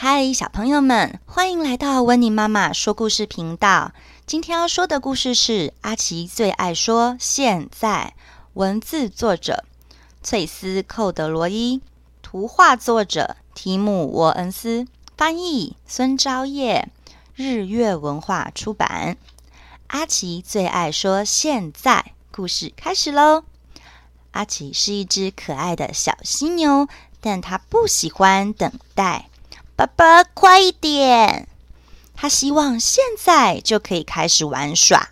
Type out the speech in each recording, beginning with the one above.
嗨，小朋友们，欢迎来到温妮妈妈说故事频道。今天要说的故事是阿奇最爱说现在。文字作者翠丝·寇德罗伊，图画作者提姆·沃恩斯，翻译孙昭烨，日月文化出版。阿奇最爱说现在，故事开始喽。阿奇是一只可爱的小犀牛，但它不喜欢等待。爸爸，快一点！他希望现在就可以开始玩耍，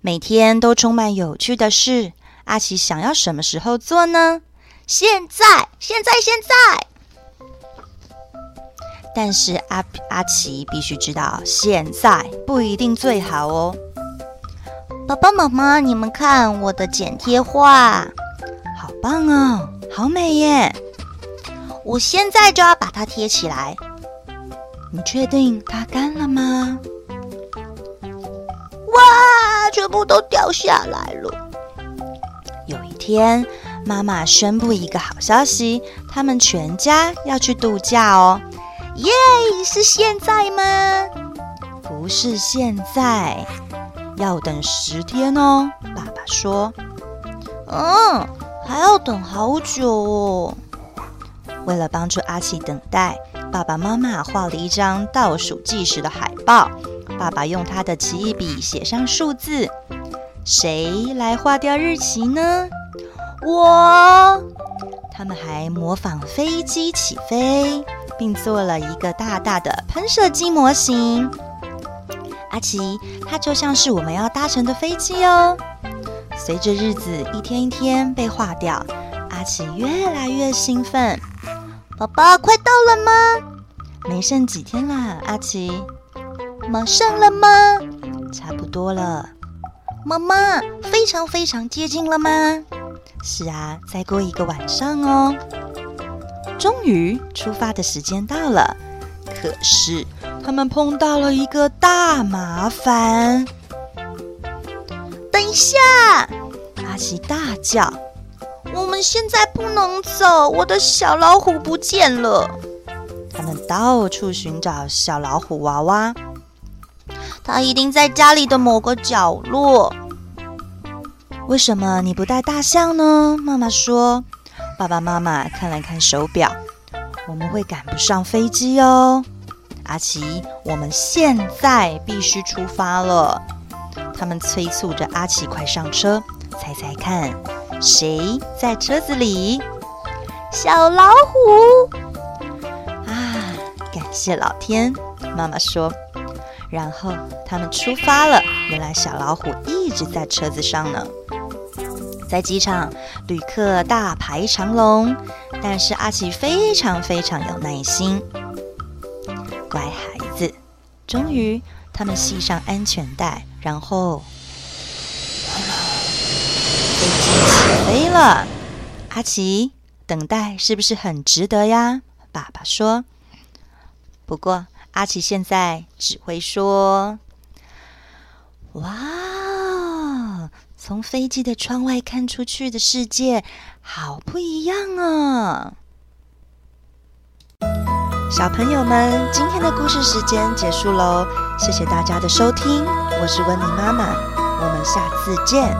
每天都充满有趣的事。阿奇想要什么时候做呢？现在，现在，现在！但是阿阿奇必须知道，现在不一定最好哦。爸爸妈妈，你们看我的剪贴画，好棒哦，好美耶！我现在就要把它贴起来。你确定它干了吗？哇，全部都掉下来了。有一天，妈妈宣布一个好消息：他们全家要去度假哦！耶，是现在吗？不是现在，要等十天哦。爸爸说：“嗯，还要等好久哦。”为了帮助阿奇等待，爸爸妈妈画了一张倒数计时的海报。爸爸用他的奇异笔写上数字。谁来划掉日期呢？我。他们还模仿飞机起飞，并做了一个大大的喷射机模型。阿奇，它就像是我们要搭乘的飞机哦。随着日子一天一天被划掉，阿奇越来越兴奋。宝宝，快到了吗？没剩几天了，阿奇。马上了吗？差不多了。妈妈，非常非常接近了吗？是啊，再过一个晚上哦。终于出发的时间到了，可是他们碰到了一个大麻烦。等一下！阿奇大叫。我们现在不能走，我的小老虎不见了。他们到处寻找小老虎娃娃，它一定在家里的某个角落。为什么你不带大象呢？妈妈说。爸爸妈妈看了看手表，我们会赶不上飞机哦。阿奇，我们现在必须出发了。他们催促着阿奇快上车，猜猜看。谁在车子里？小老虎啊！感谢老天，妈妈说。然后他们出发了。原来小老虎一直在车子上呢。在机场，旅客大排长龙，但是阿奇非常非常有耐心。乖孩子，终于他们系上安全带，然后。飞了，阿奇，等待是不是很值得呀？爸爸说。不过阿奇现在只会说：“哇，从飞机的窗外看出去的世界好不一样啊！”小朋友们，今天的故事时间结束喽，谢谢大家的收听，我是温妮妈妈，我们下次见。